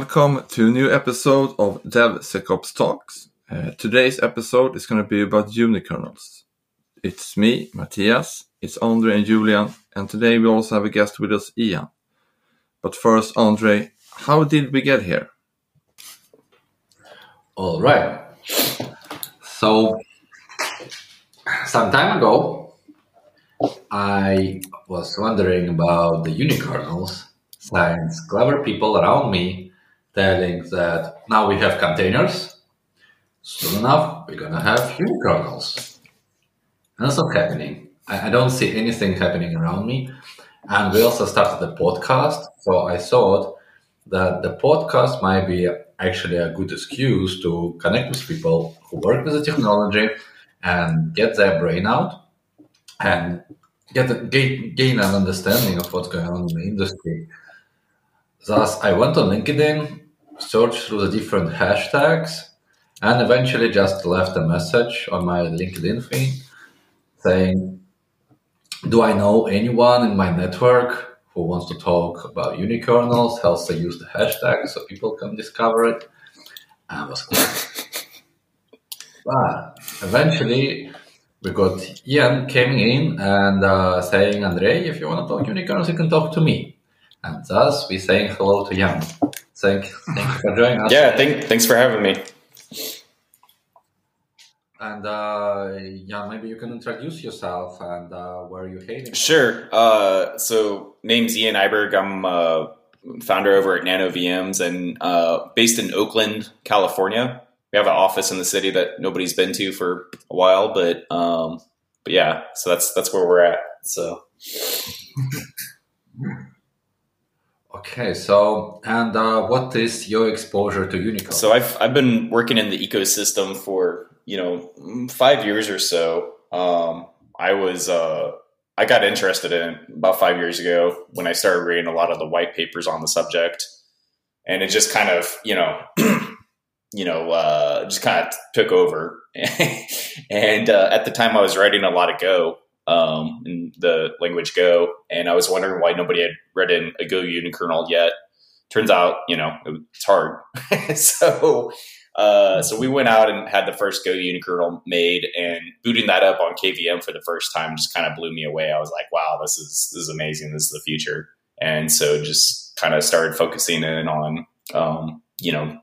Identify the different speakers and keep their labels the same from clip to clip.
Speaker 1: Welcome to a new episode of DevSecOps Talks. Uh, today's episode is going to be about unikernels. It's me, Matthias, it's Andre and Julian, and today we also have a guest with us, Ian. But first, Andre, how did we get here?
Speaker 2: All right. So, some time ago, I was wondering about the unikernels since clever people around me telling that now we have containers. Soon enough, we're gonna have unikernels. And that's not happening. I, I don't see anything happening around me. And we also started the podcast. So I thought that the podcast might be actually a good excuse to connect with people who work with the technology and get their brain out and get a, gain, gain an understanding of what's going on in the industry. Thus, I went on LinkedIn, searched through the different hashtags, and eventually just left a message on my LinkedIn feed saying, Do I know anyone in my network who wants to talk about unikernels? Else, I use the hashtag so people can discover it. And I was glad. but eventually, we got Ian coming in and uh, saying, Andre, if you want to talk unicorns, you can talk to me. And thus, we saying hello to Ian. Thank, thank you for joining us.
Speaker 3: Yeah, thank, thanks for having me.
Speaker 2: And uh, yeah, maybe you can introduce yourself and uh, where you're hailing.
Speaker 3: Sure. Uh, so, name's Ian Eyberg. I'm uh, founder over at NanoVMs and uh, based in Oakland, California. We have an office in the city that nobody's been to for a while, but um, but yeah, so that's that's where we're at. So.
Speaker 2: Okay, so and uh, what is your exposure to Unicode?
Speaker 3: So I've I've been working in the ecosystem for you know five years or so. Um, I was uh, I got interested in about five years ago when I started reading a lot of the white papers on the subject, and it just kind of you know you know uh, just kind of took over. and uh, at the time, I was writing a lot of Go, um, in the language Go, and I was wondering why nobody had written a Go unikernel yet. Turns out, you know, it's hard. so, uh, so we went out and had the first Go unikernel made, and booting that up on KVM for the first time just kind of blew me away. I was like, "Wow, this is this is amazing. This is the future." And so, just kind of started focusing in on, um, you know,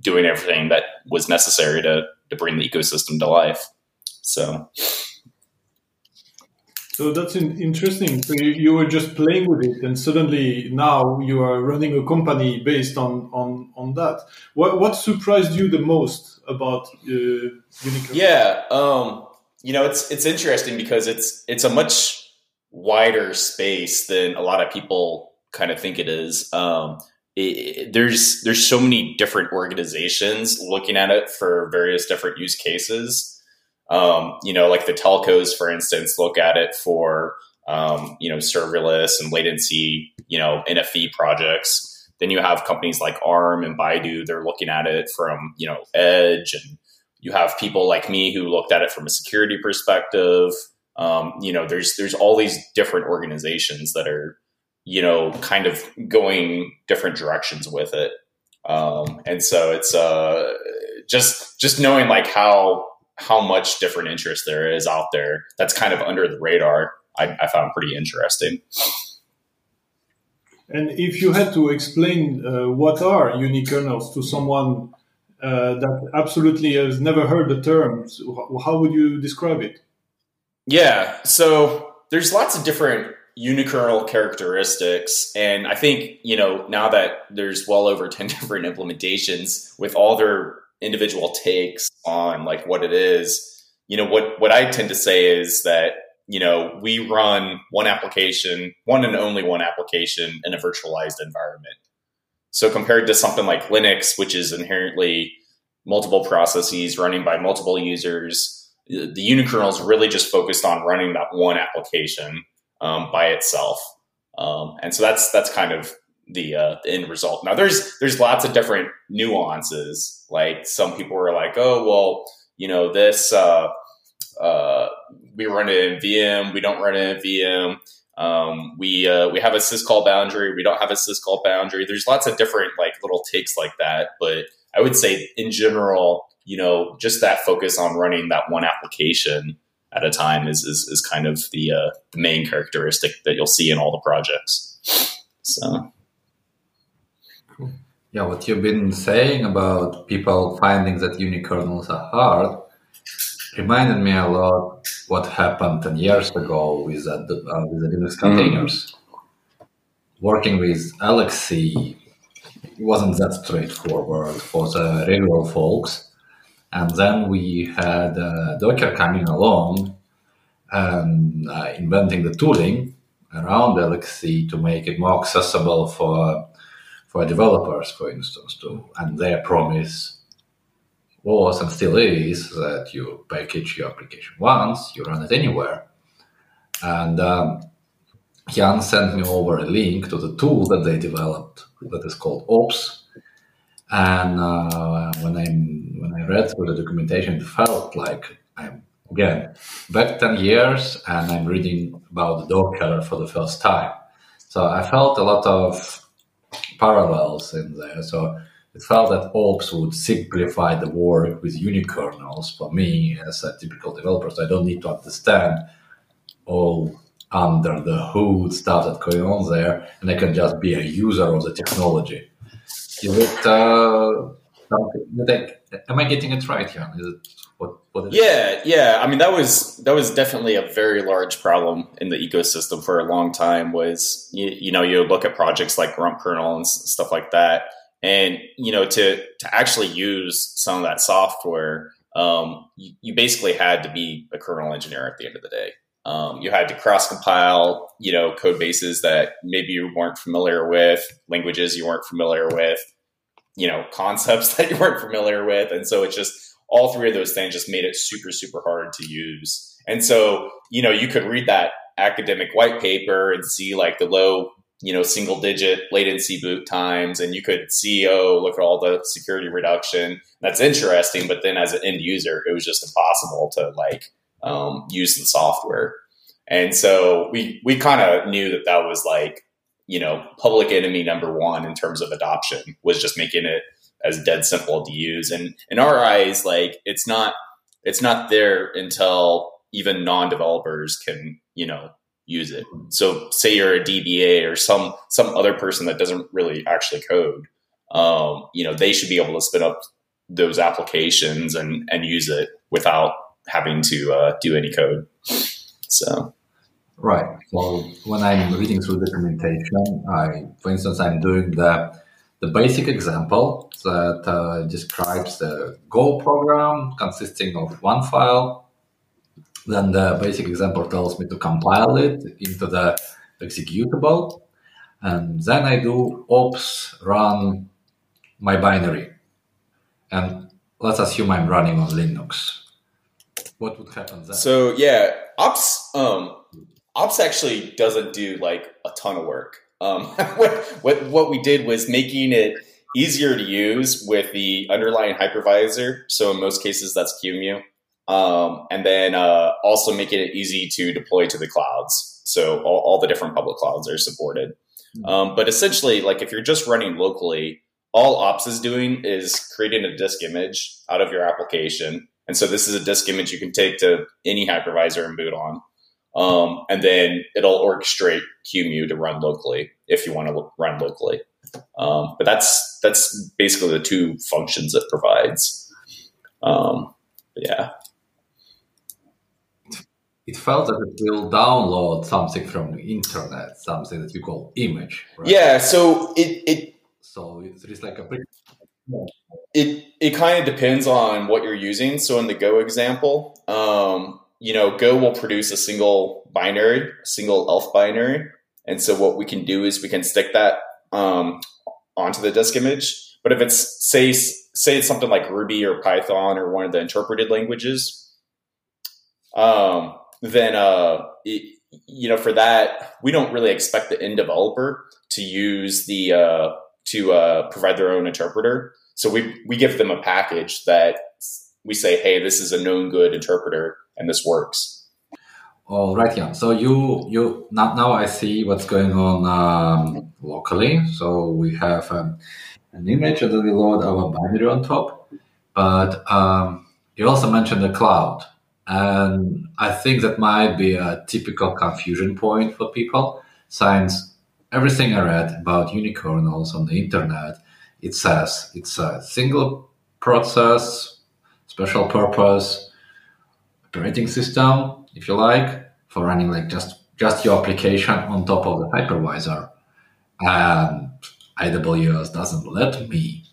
Speaker 3: doing everything that was necessary to to bring the ecosystem to life. So.
Speaker 4: So that's interesting. So you, you, were just playing with it, and suddenly now you are running a company based on on on that. What what surprised you the most about uh?
Speaker 3: Yeah, um, you know, it's it's interesting because it's it's a much wider space than a lot of people kind of think it is. Um, it, there's there's so many different organizations looking at it for various different use cases um, you know, like the telcos, for instance, look at it for um, you know serverless and latency, you know, NFV projects. Then you have companies like ARM and Baidu. They're looking at it from you know edge, and you have people like me who looked at it from a security perspective. Um, you know, there's there's all these different organizations that are you know kind of going different directions with it, um, and so it's uh, just just knowing like how how much different interest there is out there that's kind of under the radar, I, I found pretty interesting.
Speaker 4: And if you had to explain uh, what are unikernels to someone uh, that absolutely has never heard the term, how would you describe it?
Speaker 3: Yeah, so there's lots of different unikernel characteristics, and I think you know now that there's well over ten different implementations with all their individual takes on like what it is, you know, what, what I tend to say is that, you know, we run one application, one and only one application in a virtualized environment. So compared to something like Linux, which is inherently multiple processes running by multiple users, the unikernel is really just focused on running that one application um, by itself. Um, and so that's that's kind of the, uh, the end result. Now there's there's lots of different nuances. Like some people are like, oh well, you know this uh, uh, we run it in VM, we don't run it in VM. Um, we uh, we have a syscall boundary. We don't have a syscall boundary. There's lots of different like little takes like that. But I would say in general, you know, just that focus on running that one application at a time is is, is kind of the uh, the main characteristic that you'll see in all the projects. So.
Speaker 2: Yeah, what you've been saying about people finding that unikernels are hard reminded me a lot what happened 10 years ago with, uh, with the Linux containers. Mm. Working with LXC wasn't that straightforward for the regular folks. And then we had uh, Docker coming along and uh, inventing the tooling around LXC to make it more accessible for for developers, for instance, too. And their promise was and still is that you package your application once, you run it anywhere. And um, Ian sent me over a link to the tool that they developed that is called Ops. And uh, when I when I read through the documentation, it felt like I'm again back ten years, and I'm reading about the Docker for the first time. So I felt a lot of parallels in there. So it felt that ops would simplify the work with unikernels for me as a typical developer. So I don't need to understand all under the hood stuff that's going on there, and I can just be a user of the technology. Is it uh, something? Am I getting it right here? Is it what, what
Speaker 3: yeah, yeah. I mean, that was that was definitely a very large problem in the ecosystem for a long time. Was you, you know you look at projects like Rump kernel and stuff like that, and you know to to actually use some of that software, um, you, you, basically had to be a kernel engineer at the end of the day. Um, you had to cross compile, you know, code bases that maybe you weren't familiar with, languages you weren't familiar with, you know, concepts that you weren't familiar with, and so it's just all three of those things just made it super, super hard to use. And so, you know, you could read that academic white paper and see like the low, you know, single digit latency boot times. And you could see, oh, look at all the security reduction. That's interesting. But then as an end user, it was just impossible to like um, use the software. And so we, we kind of knew that that was like, you know, public enemy number one in terms of adoption was just making it as dead simple to use. And in our eyes, like it's not it's not there until even non-developers can, you know, use it. So say you're a DBA or some some other person that doesn't really actually code, um, you know, they should be able to spin up those applications and and use it without having to uh, do any code. So.
Speaker 2: Right. So when I'm reading through the documentation, I, for instance, I'm doing the the basic example that uh, describes the Go program consisting of one file. Then the basic example tells me to compile it into the executable. And then I do ops run my binary. And let's assume I'm running on Linux. What would happen then?
Speaker 3: So yeah, ops um, ops actually doesn't do like a ton of work. Um, what, what, what we did was making it easier to use with the underlying hypervisor. So in most cases, that's QEMU. Um, and then uh, also making it easy to deploy to the clouds. So all, all the different public clouds are supported. Hmm. Um, but essentially, like if you're just running locally, all ops is doing is creating a disk image out of your application. And so this is a disk image you can take to any hypervisor and boot on. Um, and then it'll orchestrate QEMU to run locally if you want to run locally. Um, but that's that's basically the two functions it provides. Um, yeah.
Speaker 2: It felt that it will download something from the internet, something that we call image.
Speaker 3: Right? Yeah. So it it
Speaker 2: so it's like a
Speaker 3: it it kind of depends on what you're using. So in the Go example, um, you know, Go will produce a single binary, a single ELF binary. And so what we can do is we can stick that um, onto the disk image. But if it's say say it's something like Ruby or Python or one of the interpreted languages, um, then uh, it, you know for that we don't really expect the end developer to use the uh, to uh, provide their own interpreter. So we we give them a package that we say, hey, this is a known good interpreter and this works.
Speaker 2: All right, yeah. So you you now now I see what's going on um, locally. So we have um, an image that we load our binary on top, but um, you also mentioned the cloud, and I think that might be a typical confusion point for people. Since everything I read about unikernels on the internet, it says it's a single process, special purpose operating system, if you like, for running like just just your application on top of the hypervisor. And AWS doesn't let me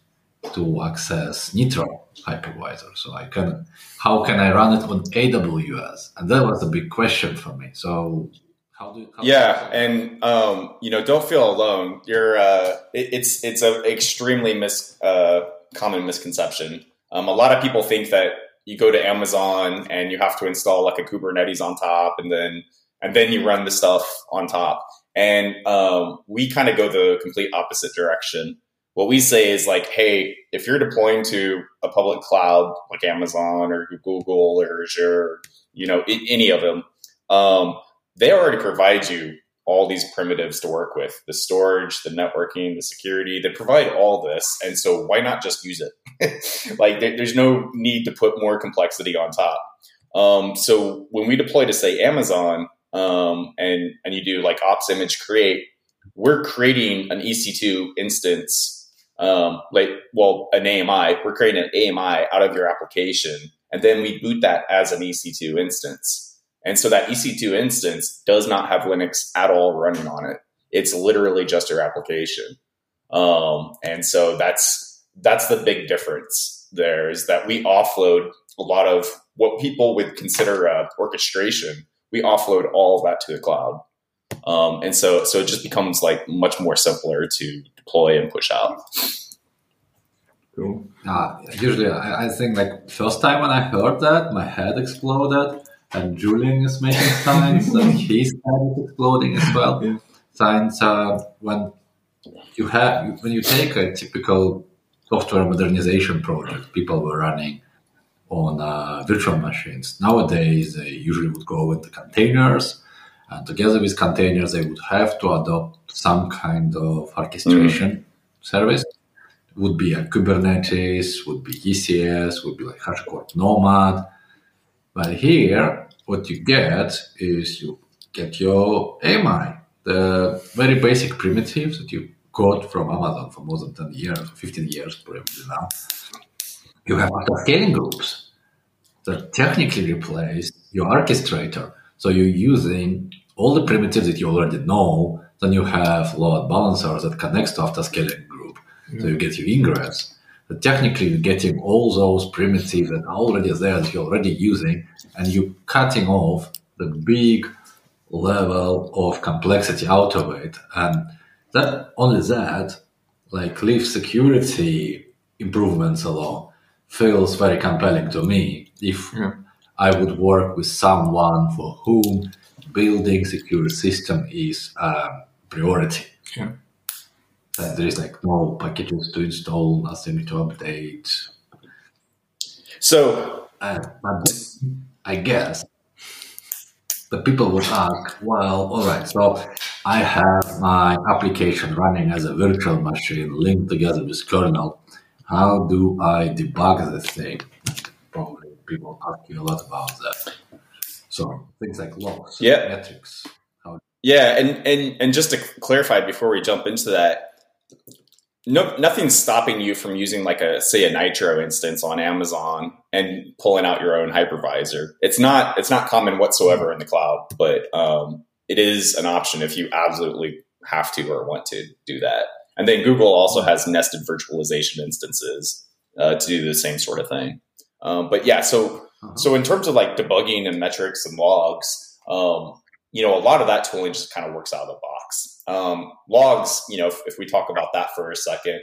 Speaker 2: to access Nitro hypervisor. So I can, how can I run it on AWS? And that was a big question for me. So how do,
Speaker 3: yeah, and um, you know, don't feel alone. You're, uh, it, it's it's an extremely mis, uh, common misconception. Um, a lot of people think that you go to Amazon and you have to install like a Kubernetes on top, and then and then you run the stuff on top. And um, we kind of go the complete opposite direction what we say is like, hey, if you're deploying to a public cloud like Amazon or Google or Azure, you know, any of them, um, they already provide you all these primitives to work with the storage, the networking, the security. They provide all this. And so why not just use it? like there's no need to put more complexity on top. Um, so when we deploy to say Amazon um, and, and you do like ops image create, we're creating an EC2 instance um, like well an AMI. We're creating an AMI out of your application, and then we boot that as an EC2 instance. And so that EC2 instance does not have Linux at all running on it. It's literally just your application. Um, and so that's that's the big difference. There is that we offload a lot of what people would consider uh, orchestration. We offload all of that to the cloud. Um, and so, so it just becomes like much more simpler to deploy and push out.
Speaker 2: Cool. Uh, usually, I, I, think like first time when I heard that, my head exploded, and Julian is making signs that his head is exploding as well. Yeah. Signs uh, when you have when you take a typical software modernization project, people were running on uh, virtual machines. Nowadays, they usually would go into containers and together with containers, they would have to adopt some kind of orchestration mm. service. Would be a Kubernetes, would be ECS, would be like HashiCorp Nomad. But here, what you get is you get your AMI, the very basic primitives that you got from Amazon for more than 10 years, 15 years probably now. You have autoscaling groups that technically replace your orchestrator. So you're using all the primitives that you already know, then you have load balancers that connects to autoscaling group. So you get your ingress. But technically, you're getting all those primitives that are already there that you're already using, and you're cutting off the big level of complexity out of it. And that only that, like leave security improvements alone, feels very compelling to me. If yeah. I would work with someone for whom building secure system is a priority.
Speaker 1: Yeah.
Speaker 2: Uh, there is like no packages to install, nothing to update.
Speaker 3: So,
Speaker 2: uh, I guess the people would ask, well, all right, so I have my application running as a virtual machine linked together with kernel. How do I debug this thing? Probably people ask you a lot about that. So things like logs,
Speaker 3: yeah.
Speaker 2: metrics.
Speaker 3: How- yeah, and, and and just to clarify before we jump into that, no, nothing's stopping you from using like a say a Nitro instance on Amazon and pulling out your own hypervisor. It's not it's not common whatsoever in the cloud, but um, it is an option if you absolutely have to or want to do that. And then Google also has nested virtualization instances uh, to do the same sort of thing. Um, but yeah, so uh-huh. So in terms of like debugging and metrics and logs, um, you know, a lot of that tooling just kind of works out of the box. Um, logs, you know, if, if, we talk about that for a second,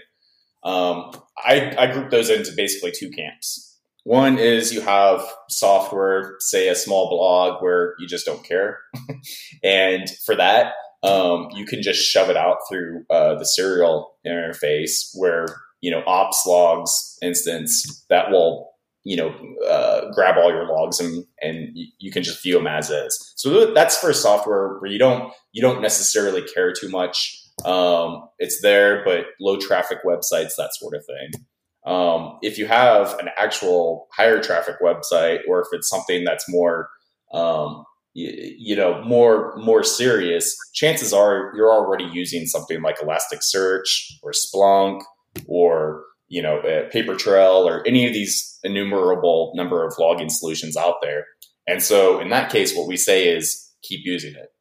Speaker 3: um, I, I group those into basically two camps. One is you have software, say a small blog where you just don't care. and for that, um, you can just shove it out through uh, the serial interface where, you know, ops logs instance that will you know, uh, grab all your logs and and you can just view them as is. So that's for software where you don't you don't necessarily care too much. Um, it's there, but low traffic websites, that sort of thing. Um, if you have an actual higher traffic website, or if it's something that's more um, you, you know more more serious, chances are you're already using something like Elasticsearch or Splunk or you know, Papertrail or any of these innumerable number of logging solutions out there. And so in that case, what we say is keep using it.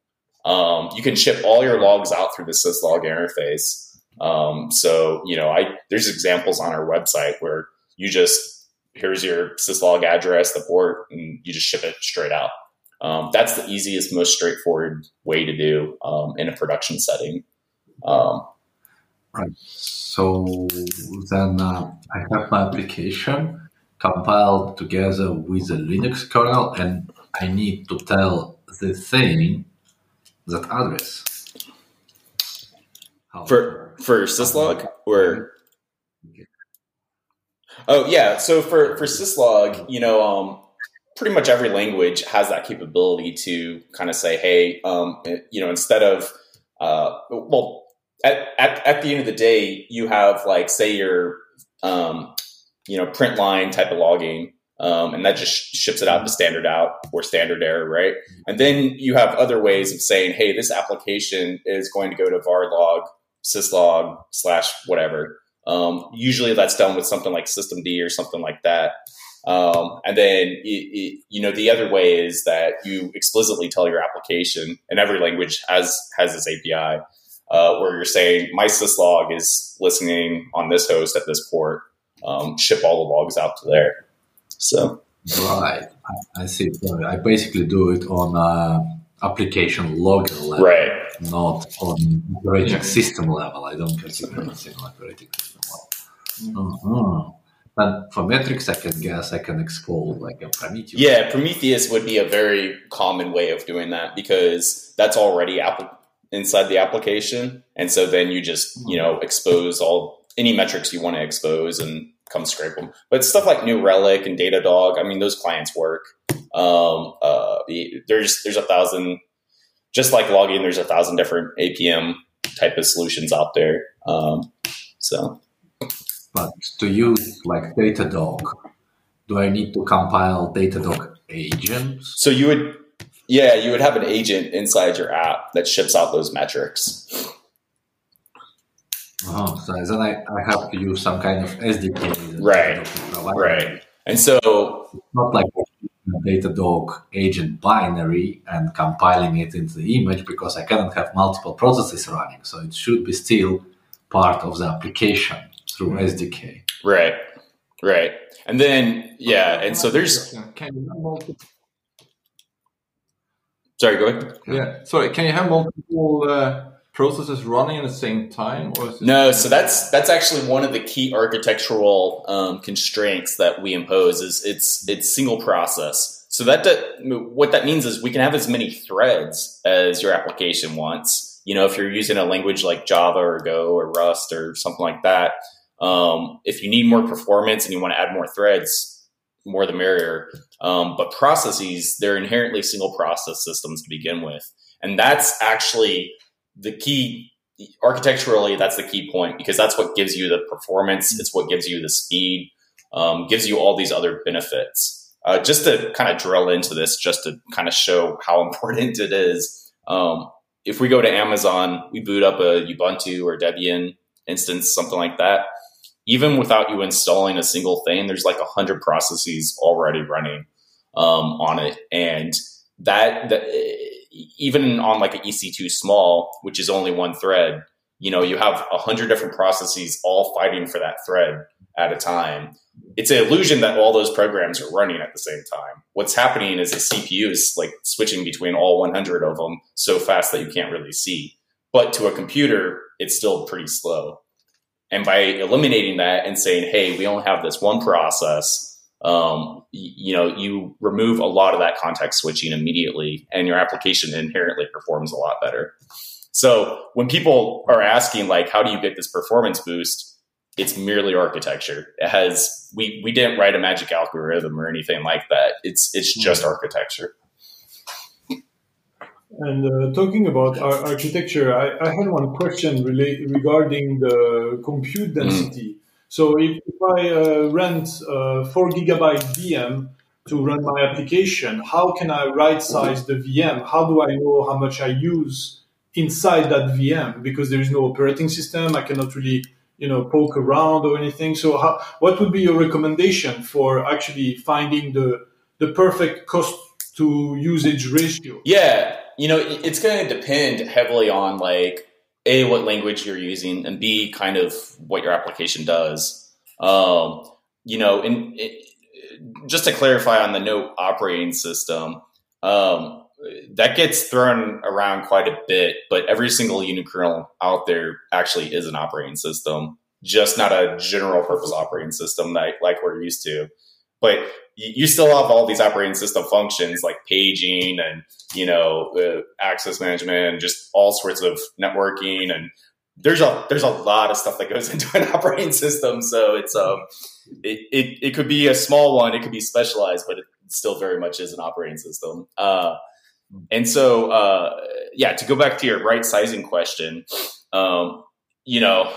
Speaker 3: Um, you can ship all your logs out through the syslog interface. Um, so, you know, I, there's examples on our website where you just, here's your syslog address, the port, and you just ship it straight out. Um, that's the easiest, most straightforward way to do um, in a production setting. Um,
Speaker 2: right. So then uh, I have my application compiled together with the Linux kernel, and I need to tell the thing that address.
Speaker 3: How for for syslog or oh yeah so for for syslog you know um, pretty much every language has that capability to kind of say hey um, you know instead of uh, well at, at, at the end of the day, you have like, say your, um, you know, print line type of logging, um, and that just ships it out to standard out or standard error, right? And then you have other ways of saying, hey, this application is going to go to var log, syslog slash whatever. Um, usually that's done with something like systemd or something like that. Um, and then, it, it, you know, the other way is that you explicitly tell your application, and every language has has this API uh, where you're saying my syslog is listening on this host at this port, um, ship all the logs out to there. So
Speaker 2: right, I, I see. I basically do it on uh, application logger level,
Speaker 3: right?
Speaker 2: Not on operating yeah. system level. I don't consider anything on operating system level. Mm-hmm. And for metrics, I can guess I can expose like a Prometheus.
Speaker 3: Yeah, Prometheus would be a very common way of doing that because that's already application inside the application. And so then you just, you know, expose all any metrics you want to expose and come scrape them. But stuff like New Relic and Datadog, I mean, those clients work. Um, uh, there's there's a thousand, just like logging, there's a thousand different APM type of solutions out there. Um, so,
Speaker 2: but to use like Datadog, do I need to compile Datadog agents?
Speaker 3: So you would yeah, you would have an agent inside your app that ships out those metrics.
Speaker 2: Oh, so then I, I have to use some kind of SDK.
Speaker 3: Right. Right. And so
Speaker 2: it's not like a Datadog agent binary and compiling it into the image because I cannot have multiple processes running. So it should be still part of the application through mm-hmm. SDK.
Speaker 3: Right. Right. And then yeah, and so there's
Speaker 1: can you have multiple
Speaker 3: Sorry, go ahead.
Speaker 1: Yeah, sorry. Can you have multiple uh, processes running at the same time, or
Speaker 3: no? So that's that's actually one of the key architectural um, constraints that we impose. Is it's it's single process. So that, that what that means is we can have as many threads as your application wants. You know, if you're using a language like Java or Go or Rust or something like that, um, if you need more performance and you want to add more threads, more the merrier. Um, but processes, they're inherently single process systems to begin with. And that's actually the key architecturally, that's the key point because that's what gives you the performance. It's what gives you the speed, um, gives you all these other benefits. Uh, just to kind of drill into this, just to kind of show how important it is. Um, if we go to Amazon, we boot up a Ubuntu or Debian instance, something like that even without you installing a single thing, there's like a hundred processes already running um, on it, and that, that even on like an EC2 small, which is only one thread, you know, you have a hundred different processes all fighting for that thread at a time. It's an illusion that all those programs are running at the same time. What's happening is the CPU is like switching between all 100 of them so fast that you can't really see. But to a computer, it's still pretty slow. And by eliminating that and saying, hey, we only have this one process, um, you, you know, you remove a lot of that context switching immediately and your application inherently performs a lot better. So when people are asking, like, how do you get this performance boost? it's merely architecture. It has we we didn't write a magic algorithm or anything like that. It's it's just architecture.
Speaker 4: And uh, talking about our architecture, I, I had one question relate, regarding the compute density. So if, if I uh, rent uh, four gigabyte VM to run my application, how can I right size the VM? How do I know how much I use inside that VM? Because there is no operating system, I cannot really you know poke around or anything. So how, what would be your recommendation for actually finding the the perfect cost to usage ratio?
Speaker 3: Yeah, you know, it's going to depend heavily on like a what language you're using and b kind of what your application does. Um, you know, and it, just to clarify on the no operating system, um, that gets thrown around quite a bit, but every single unikernel out there actually is an operating system, just not a general purpose operating system like, like we're used to. But you still have all these operating system functions like paging and you know uh, access management and just all sorts of networking and there's a there's a lot of stuff that goes into an operating system. So it's um it, it, it could be a small one it could be specialized but it still very much is an operating system. Uh, and so uh, yeah to go back to your right sizing question um, you know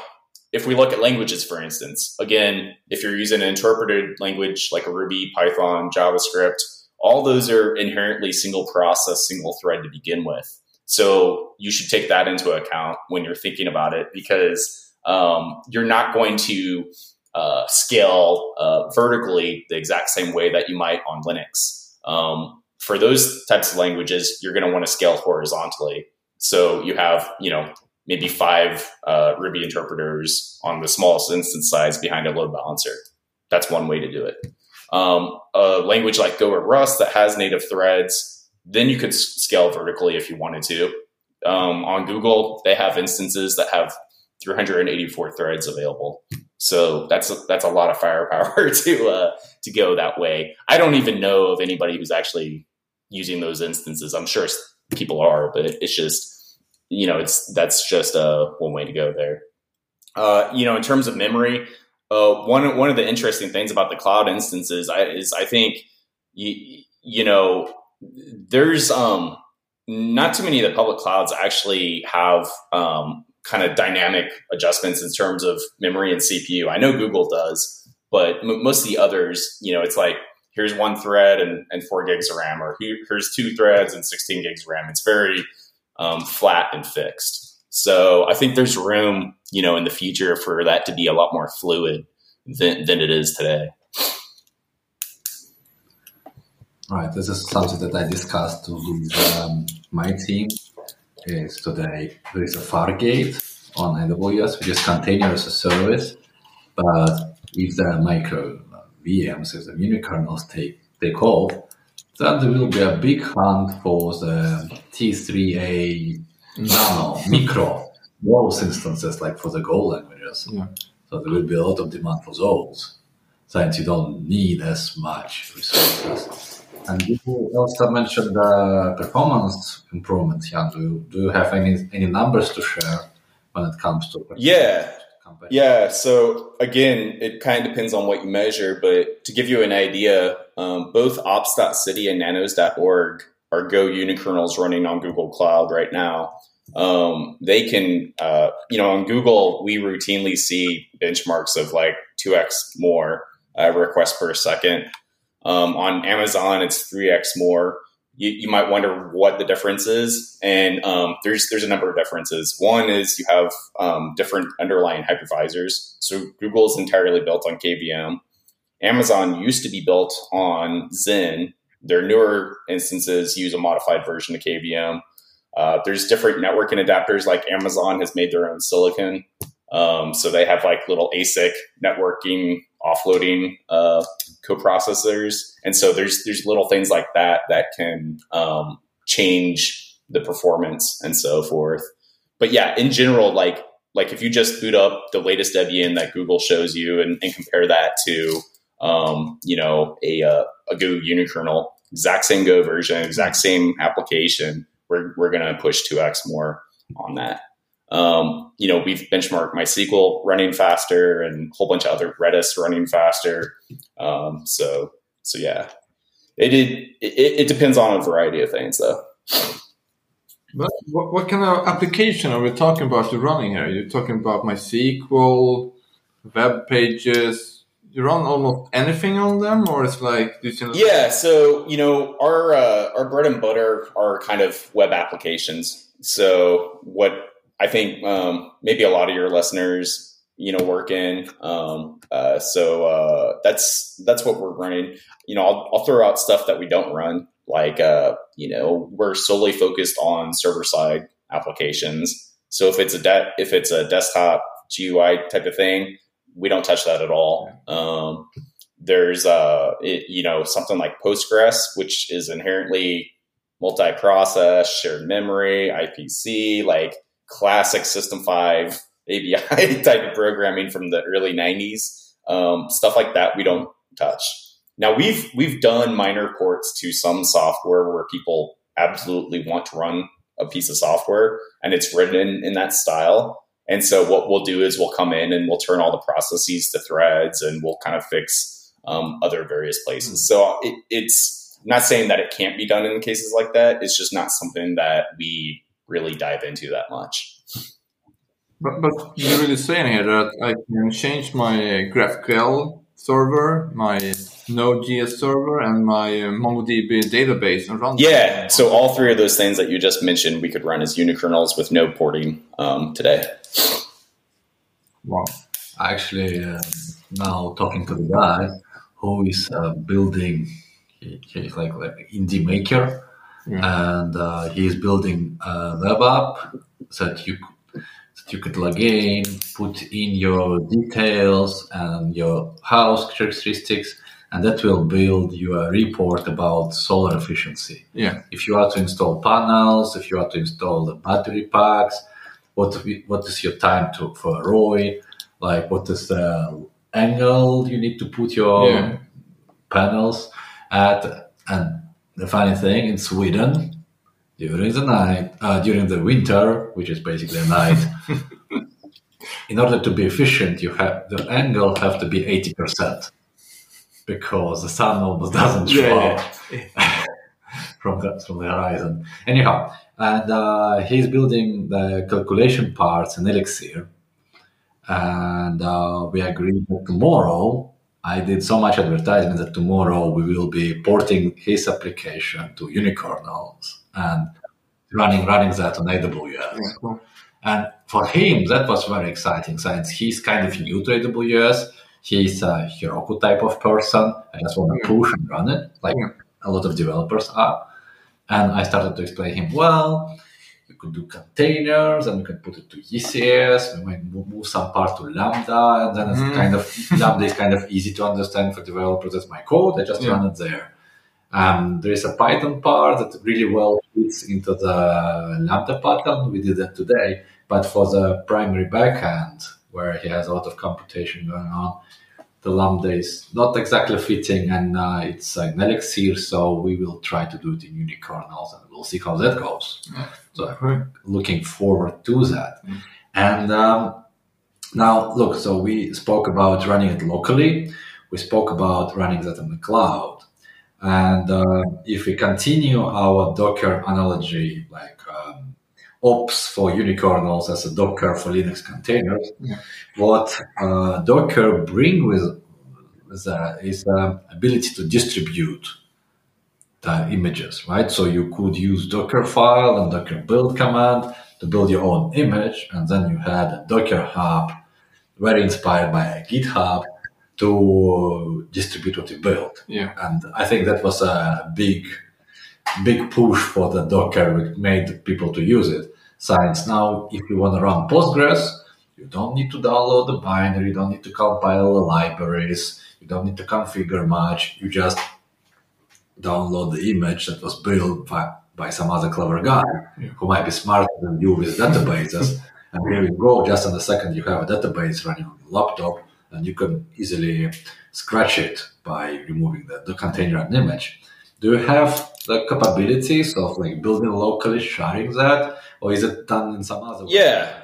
Speaker 3: if we look at languages, for instance, again, if you're using an interpreted language like Ruby, Python, JavaScript, all those are inherently single process, single thread to begin with. So you should take that into account when you're thinking about it because um, you're not going to uh, scale uh, vertically the exact same way that you might on Linux. Um, for those types of languages, you're going to want to scale horizontally. So you have, you know, maybe five uh, Ruby interpreters on the smallest instance size behind a load balancer. That's one way to do it. Um, a language like Go or Rust that has native threads, then you could scale vertically if you wanted to. Um, on Google, they have instances that have 384 threads available. So that's a, that's a lot of firepower to uh, to go that way. I don't even know of anybody who's actually using those instances. I'm sure people are, but it's just you know, it's that's just uh, one way to go there. Uh, you know, in terms of memory, uh, one one of the interesting things about the cloud instances I, is I think you you know there's um, not too many of the public clouds actually have um, kind of dynamic adjustments in terms of memory and CPU. I know Google does, but m- most of the others, you know, it's like here's one thread and, and four gigs of RAM, or here, here's two threads and 16 gigs of RAM. It's very um, flat and fixed. So I think there's room, you know, in the future for that to be a lot more fluid than, than it is today.
Speaker 2: Right. This is something that I discussed with um, my team. Is today there is a Fargate on AWS, which is container as a service, but if the micro VMs, if the mini kernels take take off, then there will be a big hunt for the T3A nano micro those instances like for the Go languages. Yeah. So there will be a lot of demand for those since you don't need as much resources. And you also mentioned the performance improvements. Ian. do you, do you have any any numbers to share when it comes to
Speaker 3: yeah yeah. So again, it kind of depends on what you measure, but to give you an idea, um, both ops.city and nanos.org are Go unikernels running on Google Cloud right now. Um, they can, uh, you know, on Google, we routinely see benchmarks of like 2x more uh, requests per second. Um, on Amazon, it's 3x more you, you might wonder what the difference is. And um, there's there's a number of differences. One is you have um, different underlying hypervisors. So Google is entirely built on KVM. Amazon used to be built on Xen. Their newer instances use a modified version of KVM. Uh, there's different networking adapters, like Amazon has made their own silicon. Um, so they have like little ASIC networking offloading uh, coprocessors, and so there's there's little things like that that can um, change the performance and so forth. But yeah, in general, like like if you just boot up the latest Debian that Google shows you and, and compare that to um, you know a uh, a Go unikernel, exact same Go version, exact same application, we're we're gonna push two x more on that. Um, you know, we've benchmarked MySQL running faster and a whole bunch of other Redis running faster. Um, so, so yeah, it, it, it, it depends on a variety of things though.
Speaker 1: But what, what kind of application are we talking about you're running here? You're talking about MySQL, web pages. You run almost anything on them, or it's like
Speaker 3: yeah. So you know, our uh, our bread and butter are kind of web applications. So what I think um, maybe a lot of your listeners, you know, work in. Um, uh, so uh, that's that's what we're running. You know, I'll, I'll throw out stuff that we don't run like uh, you know we're solely focused on server side applications so if it's a de- if it's a desktop GUI type of thing we don't touch that at all um, there's uh it, you know something like postgres which is inherently multi-process shared memory ipc like classic system 5 ABI type of programming from the early 90s um, stuff like that we don't touch now we've we've done minor ports to some software where people absolutely want to run a piece of software and it's written in, in that style. And so what we'll do is we'll come in and we'll turn all the processes to threads and we'll kind of fix um, other various places. So it, it's I'm not saying that it can't be done in cases like that. It's just not something that we really dive into that much.
Speaker 1: But, but you're really saying here that I can change my GraphQL server, my Node.js server and my uh, MongoDB database and run.
Speaker 3: Yeah, so all three of those things that you just mentioned, we could run as unikernels with no porting um, today.
Speaker 1: Wow.
Speaker 2: Actually, uh, now talking to the guy who is uh, building, he, he's like like indie maker, yeah. and uh, he's building a web app that you that you could log in, put in your details and your house characteristics and that will build you a report about solar efficiency.
Speaker 1: Yeah.
Speaker 2: If you are to install panels, if you are to install the battery packs, what what is your time to for ROI? Like what is the angle you need to put your yeah. panels at? And the funny thing in Sweden, during the night, uh, during the winter, which is basically a night, in order to be efficient, you have the angle have to be eighty percent because the sun almost doesn't show yeah, yeah. from the from the horizon. Anyhow, and uh, he's building the calculation parts in Elixir, and uh, we agreed that tomorrow. I did so much advertisement that tomorrow we will be porting his application to unikernels and running running that on AWS. Yeah, cool. And for him, that was very exciting since he's kind of new to AWS he's a Heroku type of person. I just want to push and run it, like a lot of developers are. And I started to explain him, well, you could do containers and we can put it to ECS. We might move some part to Lambda, and then it's mm. kind of Lambda is kind of easy to understand for developers. That's my code. I just yeah. run it there. Um, there is a Python part that really well fits into the Lambda pattern. We did that today, but for the primary backend, where he has a lot of computation going on. The Lambda is not exactly fitting, and uh, it's an Elixir, so we will try to do it in unikernels, and we'll see how that goes. Yeah. So, I'm looking forward to that. Mm. And um, now, look, so we spoke about running it locally. We spoke about running that in the cloud. And uh, if we continue our Docker analogy, like ops for unikernels as a Docker for Linux containers. Yeah. What uh, Docker bring with, with uh, is the ability to distribute the images, right? So you could use Docker file and Docker build command to build your own image, and then you had a Docker hub, very inspired by GitHub, to distribute what you built.
Speaker 1: Yeah.
Speaker 2: And I think that was a big big push for the Docker, which made people to use it. Science now, if you want to run Postgres, you don't need to download the binary, you don't need to compile the libraries, you don't need to configure much. You just download the image that was built by, by some other clever guy yeah. who might be smarter than you with databases. and here you go, just in a second, you have a database running on your laptop, and you can easily scratch it by removing the, the container and image. Do you have the capabilities of like building locally, sharing that, or is it done in some other way?
Speaker 3: Yeah.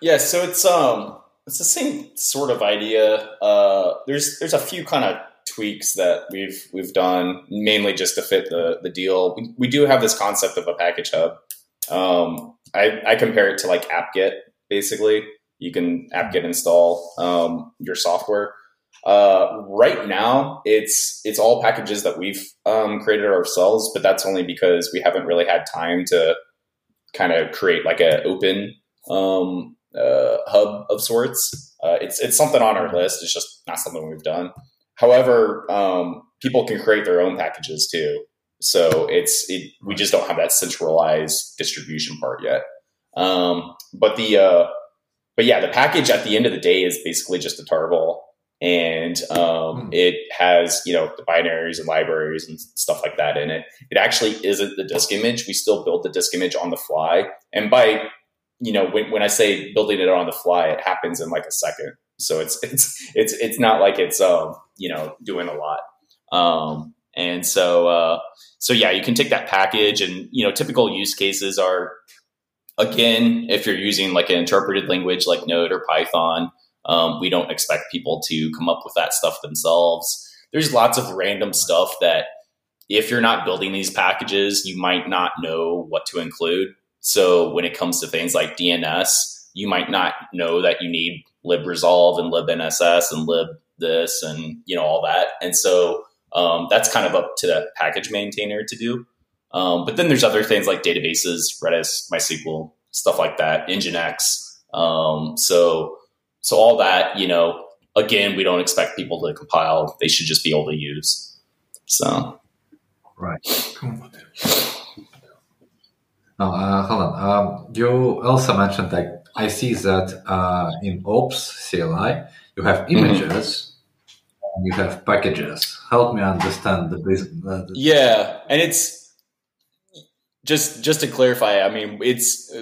Speaker 3: Yeah, so it's um it's the same sort of idea. Uh, there's there's a few kind of tweaks that we've we've done mainly just to fit the the deal. We, we do have this concept of a package hub. Um, I I compare it to like apt-get basically. You can apt-get install um, your software. Uh, right now, it's it's all packages that we've um, created ourselves, but that's only because we haven't really had time to kind of create like an open um, uh, hub of sorts. Uh, it's it's something on our list. It's just not something we've done. However, um, people can create their own packages too. So it's it, we just don't have that centralized distribution part yet. Um, but the uh, but yeah, the package at the end of the day is basically just a tarball, and um, hmm. it has you know the binaries and libraries and stuff like that in it. It actually isn't the disk image. We still build the disk image on the fly, and by you know, when, when I say building it on the fly, it happens in like a second. So it's it's it's it's not like it's um you know doing a lot. Um, and so uh, so yeah, you can take that package, and you know, typical use cases are again if you're using like an interpreted language like Node or Python. Um, we don't expect people to come up with that stuff themselves. There's lots of random stuff that if you're not building these packages, you might not know what to include. So when it comes to things like DNS, you might not know that you need libresolv and libnss and lib this and you know all that. And so um, that's kind of up to the package maintainer to do. Um, but then there's other things like databases, Redis, MySQL, stuff like that, Nginx. Um, so so all that, you know, again, we don't expect people to compile; they should just be able to use. So,
Speaker 2: right. No, uh, hold on. Um, you also mentioned that I see that uh, in Ops CLI you have mm-hmm. images mm-hmm. And you have packages. Help me understand the business. Uh,
Speaker 3: yeah, and it's just just to clarify. I mean, it's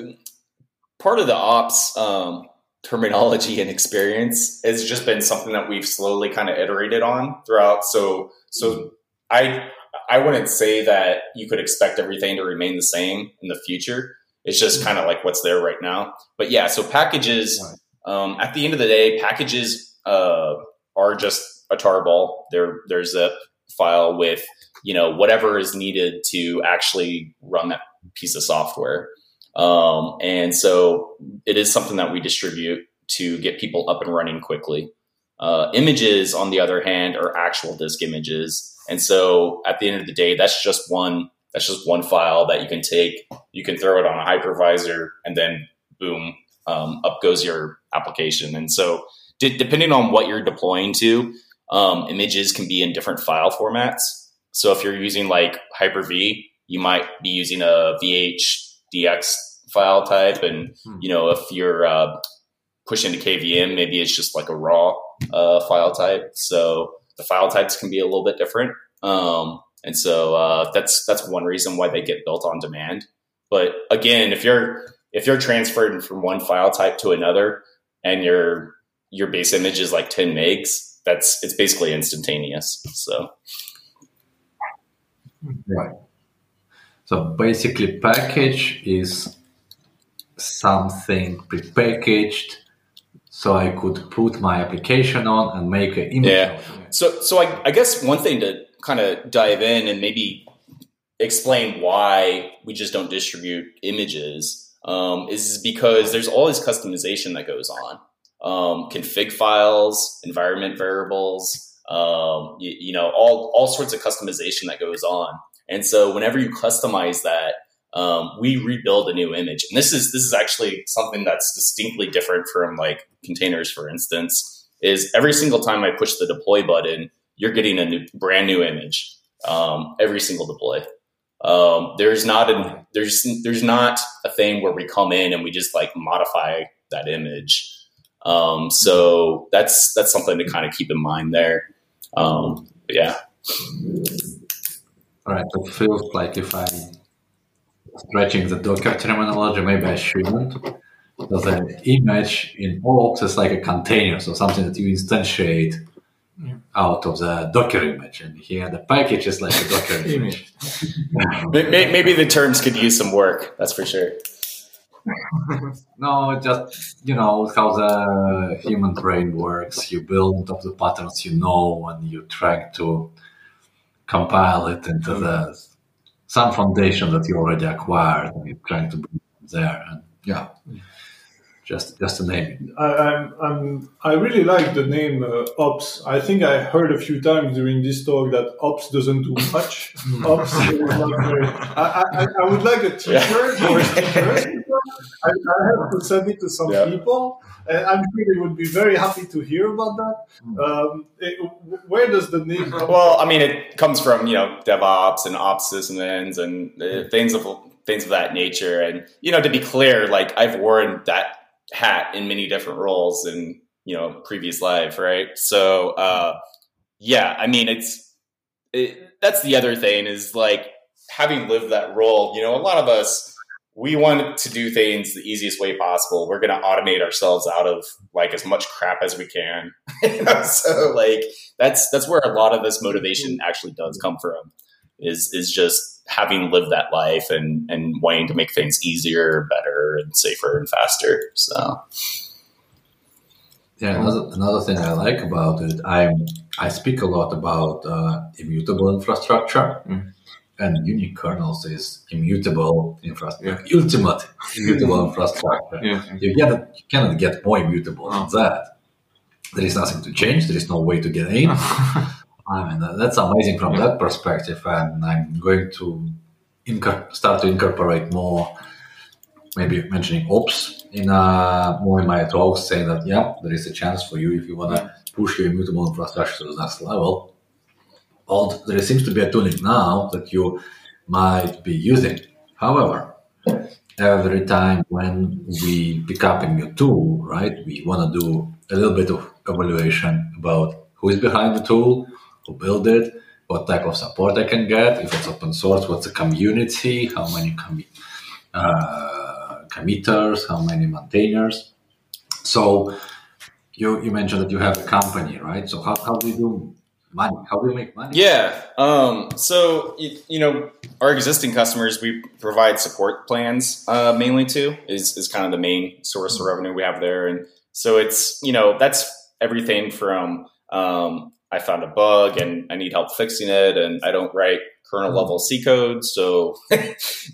Speaker 3: part of the Ops um, terminology and experience has just been something that we've slowly kind of iterated on throughout. So so I I wouldn't say that you could expect everything to remain the same in the future. It's just kind of like what's there right now. But yeah, so packages. Um, at the end of the day, packages uh, are just a tarball. They're they're zip file with you know whatever is needed to actually run that piece of software. Um, and so it is something that we distribute to get people up and running quickly. Uh, images, on the other hand, are actual disk images and so at the end of the day, that's just one that's just one file that you can take. You can throw it on a hypervisor, and then boom, um, up goes your application. And so d- depending on what you're deploying to, um, images can be in different file formats. So if you're using like Hyper-V, you might be using a VHDX file type, and hmm. you know if you're uh, pushing to KVM, maybe it's just like a raw uh, file type. So the file types can be a little bit different. Um, and so uh, that's that's one reason why they get built on demand. But again, if you're if you're transferring from one file type to another, and your your base image is like 10 megs, that's it's basically instantaneous. So
Speaker 2: right. So basically, package is something prepackaged so I could put my application on and make an image.
Speaker 3: Yeah. So, so I, I guess one thing to kind of dive in and maybe explain why we just don't distribute images um, is because there's all this customization that goes on. Um, config files, environment variables, um, you, you know, all all sorts of customization that goes on. And so, whenever you customize that, um, we rebuild a new image. And this is this is actually something that's distinctly different from like containers, for instance. Is every single time I push the deploy button, you're getting a new, brand new image um, every single deploy. Um, there's not a there's there's not a thing where we come in and we just like modify that image. Um, so that's that's something to kind of keep in mind there. Um, yeah.
Speaker 2: All right. It feels like if I stretching the Docker terminology, maybe I shouldn't. Because an image in Ops is like a container, so something that you instantiate yeah. out of the Docker image. And here the package is like a Docker image.
Speaker 3: maybe the terms could use some work, that's for sure.
Speaker 2: no, just you know how the human brain works. You build up the patterns you know, and you try to compile it into the some foundation that you already acquired, and you're trying to bring it there. And yeah, just just to name.
Speaker 4: I, I'm, I'm, I really like the name uh, Ops. I think I heard a few times during this talk that Ops doesn't do much. Ops, is not very- I, I, I would like a T-shirt or stickers. I, I have to send it to some
Speaker 3: Yeah.
Speaker 4: people, and I'm sure they would be very happy to hear about that. Um, it- where does the name come
Speaker 3: Well, I mean, it comes from you know DevOps and ops systems and uh, things of things of that nature. And you know, to be clear, like I've worn that hat in many different roles in you know previous life, right? So uh, yeah, I mean, it's it, that's the other thing is like having lived that role. You know, a lot of us we want to do things the easiest way possible. We're going to automate ourselves out of like as much crap as we can. you know? So like that's that's where a lot of this motivation actually does come from is is just having lived that life and and wanting to make things easier better and safer and faster so
Speaker 2: Yeah, another, another thing I like about it, I I speak a lot about uh, immutable infrastructure,
Speaker 1: Mm.
Speaker 2: And unikernels is immutable infrastructure, ultimate immutable infrastructure.
Speaker 1: Yeah.
Speaker 2: You get you cannot get more immutable than that. There is nothing to change. There is no way to get in. I mean, that's amazing from that perspective, and I'm going to start to incorporate more. Maybe mentioning ops in uh, more in my talks, saying that yeah, there is a chance for you if you want to push your immutable infrastructure to the next level. There seems to be a tooling now that you might be using. However, every time when we pick up a new tool, right, we want to do a little bit of evaluation about who is behind the tool, who built it, what type of support I can get, if it's open source, what's the community, how many uh, committers, how many maintainers. So you, you mentioned that you have a company, right? So how, how do you do money? How do you make money?
Speaker 3: yeah um so you, you know our existing customers we provide support plans uh mainly to is is kind of the main source of revenue we have there and so it's you know that's everything from um i found a bug and i need help fixing it and i don't write kernel level c code so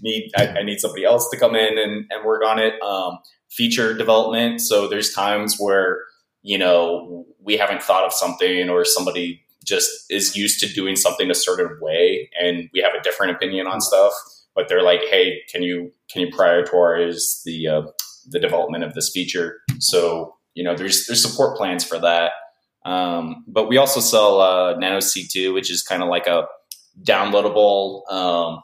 Speaker 3: need I, I need somebody else to come in and, and work on it um feature development so there's times where you know we haven't thought of something or somebody just is used to doing something a certain way and we have a different opinion on stuff but they're like hey can you can you prioritize the uh, the development of this feature? So you know there's there's support plans for that. Um, but we also sell uh, nano c2 which is kind of like a downloadable um,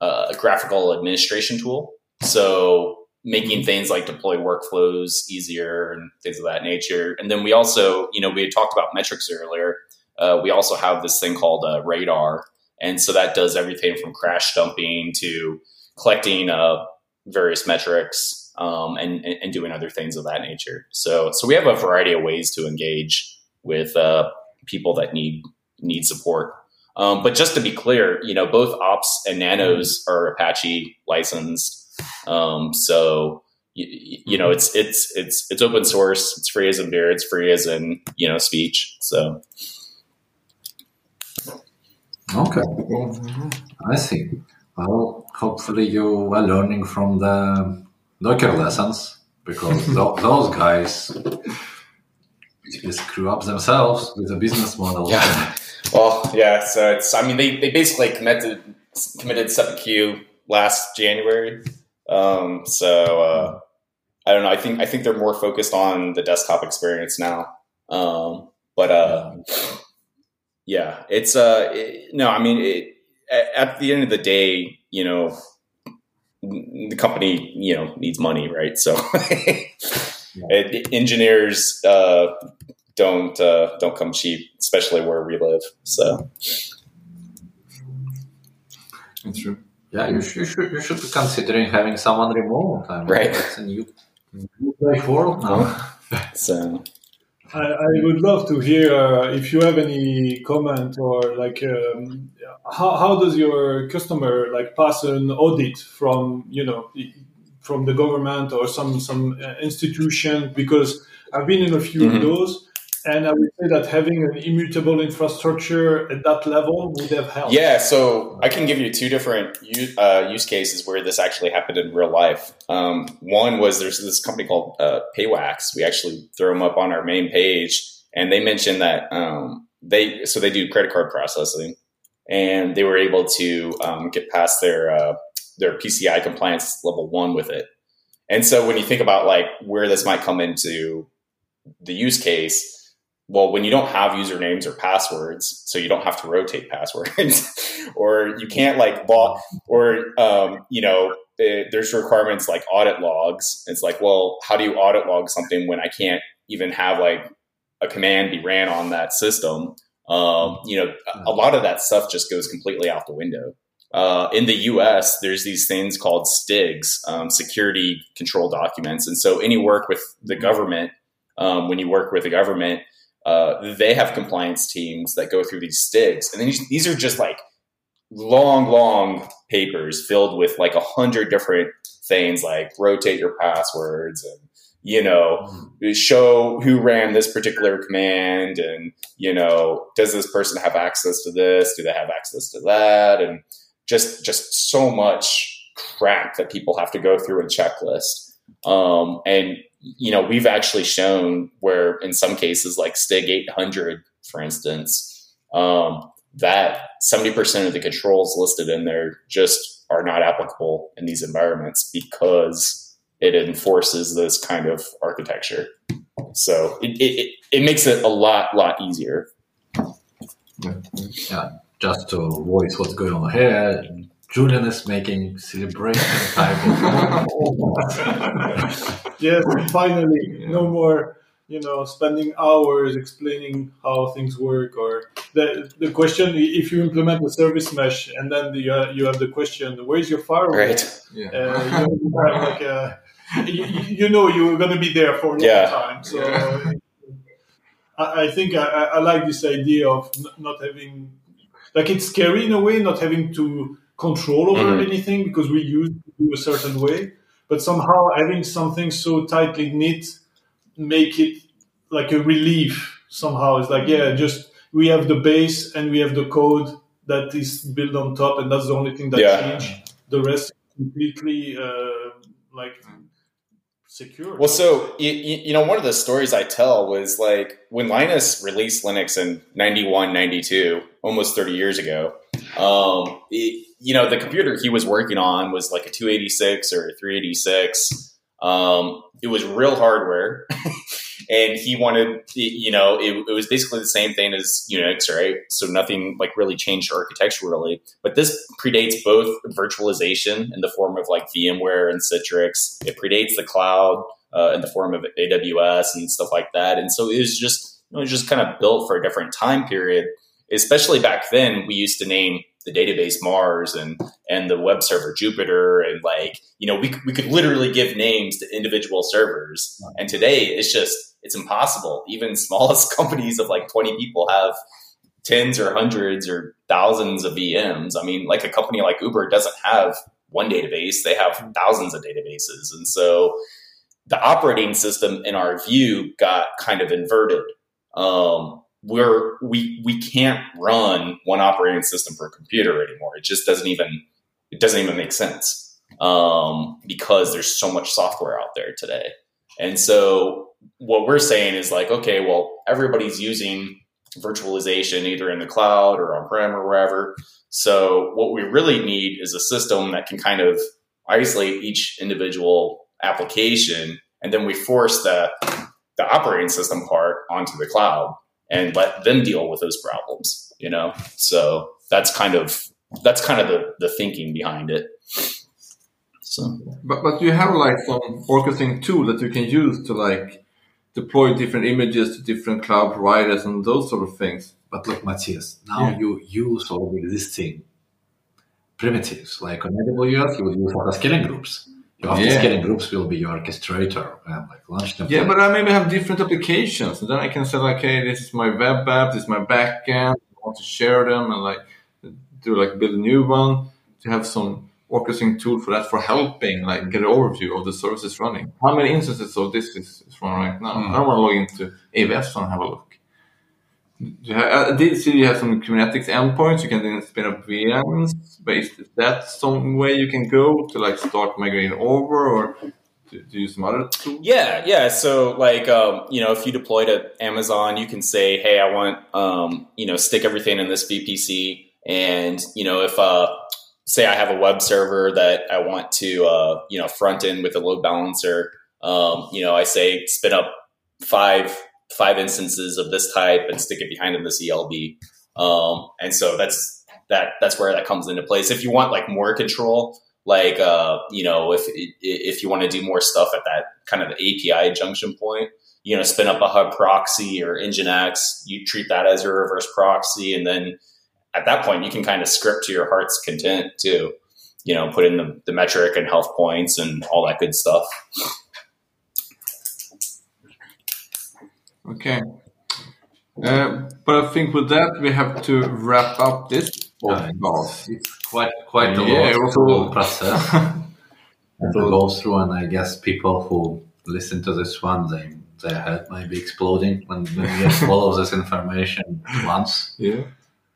Speaker 3: uh, graphical administration tool. So making things like deploy workflows easier and things of that nature. And then we also you know we had talked about metrics earlier uh, we also have this thing called uh, radar. And so that does everything from crash dumping to collecting uh, various metrics um, and, and, doing other things of that nature. So so we have a variety of ways to engage with uh, people that need need support. Um, but just to be clear you know both ops and nanos are apache licensed. Um, so you, you know it's it's it's it's open source. It's free as in beer. It's free as in you know speech. So
Speaker 2: Okay, I see. Well, hopefully you are learning from the Docker lessons because those guys screw up themselves with the business model.
Speaker 3: Yeah. Well, yeah. So it's. I mean, they, they basically committed committed seven Q last January. Um, so uh, I don't know. I think I think they're more focused on the desktop experience now. Um, but uh, yeah, it's uh, it, no. I mean, it, at, the end of the day, you know, the company you know needs money, right? So it, engineers uh, don't uh, don't come cheap, especially where we live. So
Speaker 1: It's true.
Speaker 2: Yeah, you, sh- you should you should be considering having someone remote. I mean,
Speaker 3: Right.
Speaker 2: That's a new, new world now.
Speaker 3: so
Speaker 4: I, I would love to hear uh, if you have any comment or like um, how, how does your customer like pass an audit from you know from the government or some some uh, institution because I've been in a few
Speaker 3: Mhm.
Speaker 4: of those, and I would say that having an immutable infrastructure at that level would have helped.
Speaker 3: Yeah, so I can give you two different u- uh, use cases where this actually happened in real life. Um, one was there's this company called uh, Paywax. We actually throw them up on our main page, and they mentioned that um, they so they do credit card processing, and they were able to um, get past their uh, their PCI compliance level one with it. And so when you think about like where this might come into the use case, well, when you don't have usernames or passwords, so you don't have to rotate passwords, or you can't like log, or um, you know, eh, there's requirements like audit logs. It's like, well, how do you audit log something when I can't even have like a command be ran on that system? Um, you know, a- a lot of that stuff just goes completely out the window. Uh, in the U.S., there's these things called STIGs, um, security control documents, and so any work with the government, um, when you work with the government, uh, they have compliance teams that go through these STIGs, and then these, these are just like long, long papers filled with like a hundred different things, like rotate your passwords and you know show who ran this particular command, and you know does this person have access to this? Do they have access to that? And just just so much crap that people have to go through and checklist. Um, and you know, we've actually shown where in some cases, like Stig 800, for instance, um, that 70% of the controls listed in there just are not applicable in these environments because it enforces this kind of architecture. So it, it, it, makes it a lot, lot easier.
Speaker 2: Yeah, just to voice what's going on here, Julien is making celebration type of.
Speaker 4: Yes, finally, no more, you know, spending hours explaining how things work. Or the the question: if you implement a service mesh and then the, uh, you have the question, "Where's your firewall?"
Speaker 3: Right.
Speaker 1: Yeah.
Speaker 4: Uh, you, have like a, you, you know you're going to be there for a long
Speaker 3: Yeah.
Speaker 4: time. So
Speaker 1: Yeah.
Speaker 4: I, I think I, I I like this idea of not having, like, it's scary in a way, not having to control over
Speaker 3: Mhm.
Speaker 4: anything because we used to do a certain way, but somehow having something so tightly knit make it like a relief somehow. It's like, yeah, just we have the base and we have the code that is built on top, and that's the only thing that
Speaker 3: Yeah.
Speaker 4: changed. The rest is completely uh, like secure.
Speaker 3: Well, so you, you know, one of the stories I tell was like when Linus released Linux in 91, 92, almost 30 years ago. Um, it- you know, the computer he was working on was like a 286 or a 386. Um, it was real hardware. and he wanted, you know, it, it was basically the same thing as Unix, right? So nothing like really changed architecturally. But this predates both virtualization in the form of like VMware and Citrix. It predates the cloud uh, in the form of AWS and stuff like that. And so it was just it was just kind of built for a different time period. Especially back then, we used to name the database Mars and and the web server Jupiter and like you know we could- we could literally give names to individual servers. And today it's just it's impossible. Even smallest companies of like twenty people have tens or hundreds or thousands of VMs. I mean, like a company like Uber doesn't have one database; they have thousands of databases, and so the operating system, in our view, got kind of inverted. Um, we're we we can't run one operating system for a computer anymore. It just doesn't even it doesn't even make sense um, because there's so much software out there today. And so what we're saying is like, okay, well, everybody's using virtualization either in the cloud or on prem or wherever. So what we really need is a system that can kind of isolate each individual application, and then we force the the operating system part onto the cloud and let them deal with those problems. You know, so that's kind of that's kind of the the thinking behind it. So
Speaker 1: But but you have like some orchestrating tool that you can use to like deploy different images to different cloud providers and those sort of things.
Speaker 2: But look, Mattias, now
Speaker 1: Yeah.
Speaker 2: you use all of existing primitives. Like on AWS, you would use auto scaling groups. Your auto
Speaker 1: Yeah.
Speaker 2: scaling groups will be your orchestrator and like launch them.
Speaker 1: Yeah, but I maybe have different applications, and then I can say like, hey, this is my web app, this is my backend. I want to share them and like do like build a new one to have some orchestrating tool for that for helping like get an overview of the services running. How many instances of this is, running right now? Hmm. I don't want to log into AWS and have a look. Do you have, I did see you have some Kubernetes endpoints. You can then spin up VMs. Based, is that some way you can go to like start migrating over, or to, to use some other tool?
Speaker 3: Yeah, yeah. So, like, um, you know, if you deploy to Amazon, you can say, "Hey, I want, um, you know, stick everything in this VPC." And you know, if uh, say I have a web server that I want to, uh, you know, front end with a load balancer, um, you know, I say spin up five five instances of this type and stick it behind in this ELB. Um, and so that's that that's where that comes into place. If you want like more control, like uh, you know, if if you want to do more stuff at that kind of API junction point, you know, spin up a HAProxy or Nginx, you treat that as your reverse proxy, and then at that point you can kind of script to your heart's content too. You know, put in the, the metric and health points and all that good stuff.
Speaker 1: Okay. Uh, but I think with that we have to wrap up this podcast.
Speaker 2: It's quite quite a
Speaker 1: Yeah,
Speaker 2: lot to process and to go through, and I guess people who listen to this one, they their head might be exploding when when they get all of this information once.
Speaker 1: Yeah.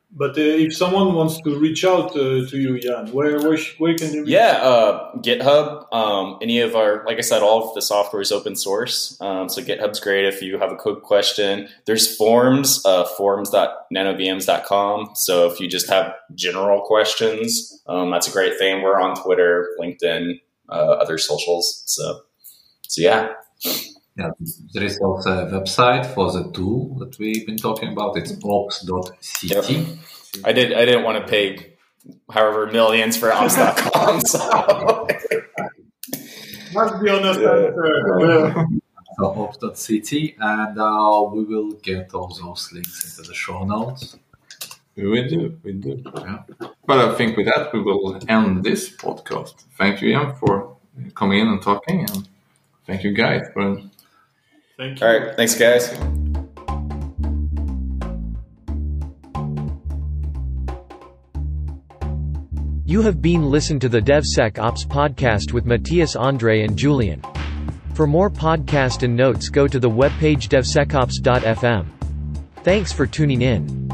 Speaker 4: But uh, if someone wants to reach out uh, to you, Ian, where where, where can they
Speaker 3: Yeah, uh, GitHub. Um, any of our, like I said, all of the software is open source. Um, so GitHub's great if you have a code question. There's forms, uh, forums.nanovms.com. So if you just have general questions, um, that's a great thing. We're on Twitter, LinkedIn, uh, other socials. So, so yeah.
Speaker 2: Yeah, there is also a website for the tool that we've been talking about. It's ops.city.
Speaker 3: Yep. I did. I didn't want to pay however millions for ops.com. So
Speaker 4: Must be honest
Speaker 3: Yeah.
Speaker 4: answer. Yeah.
Speaker 2: So ops.city, and uh, we will get all those links into the show notes.
Speaker 1: We do, we do.
Speaker 2: Yeah.
Speaker 1: But I think with that we will end this podcast. Thank you, Ian, for coming in and talking, and thank you, guys, for
Speaker 4: Thank you.
Speaker 3: all right. Thanks, guys.
Speaker 5: You have been listened to the DevSecOps podcast with Mattias Andre and Julien. For more podcast and notes go to the webpage devsecops.fm. Thanks for tuning in.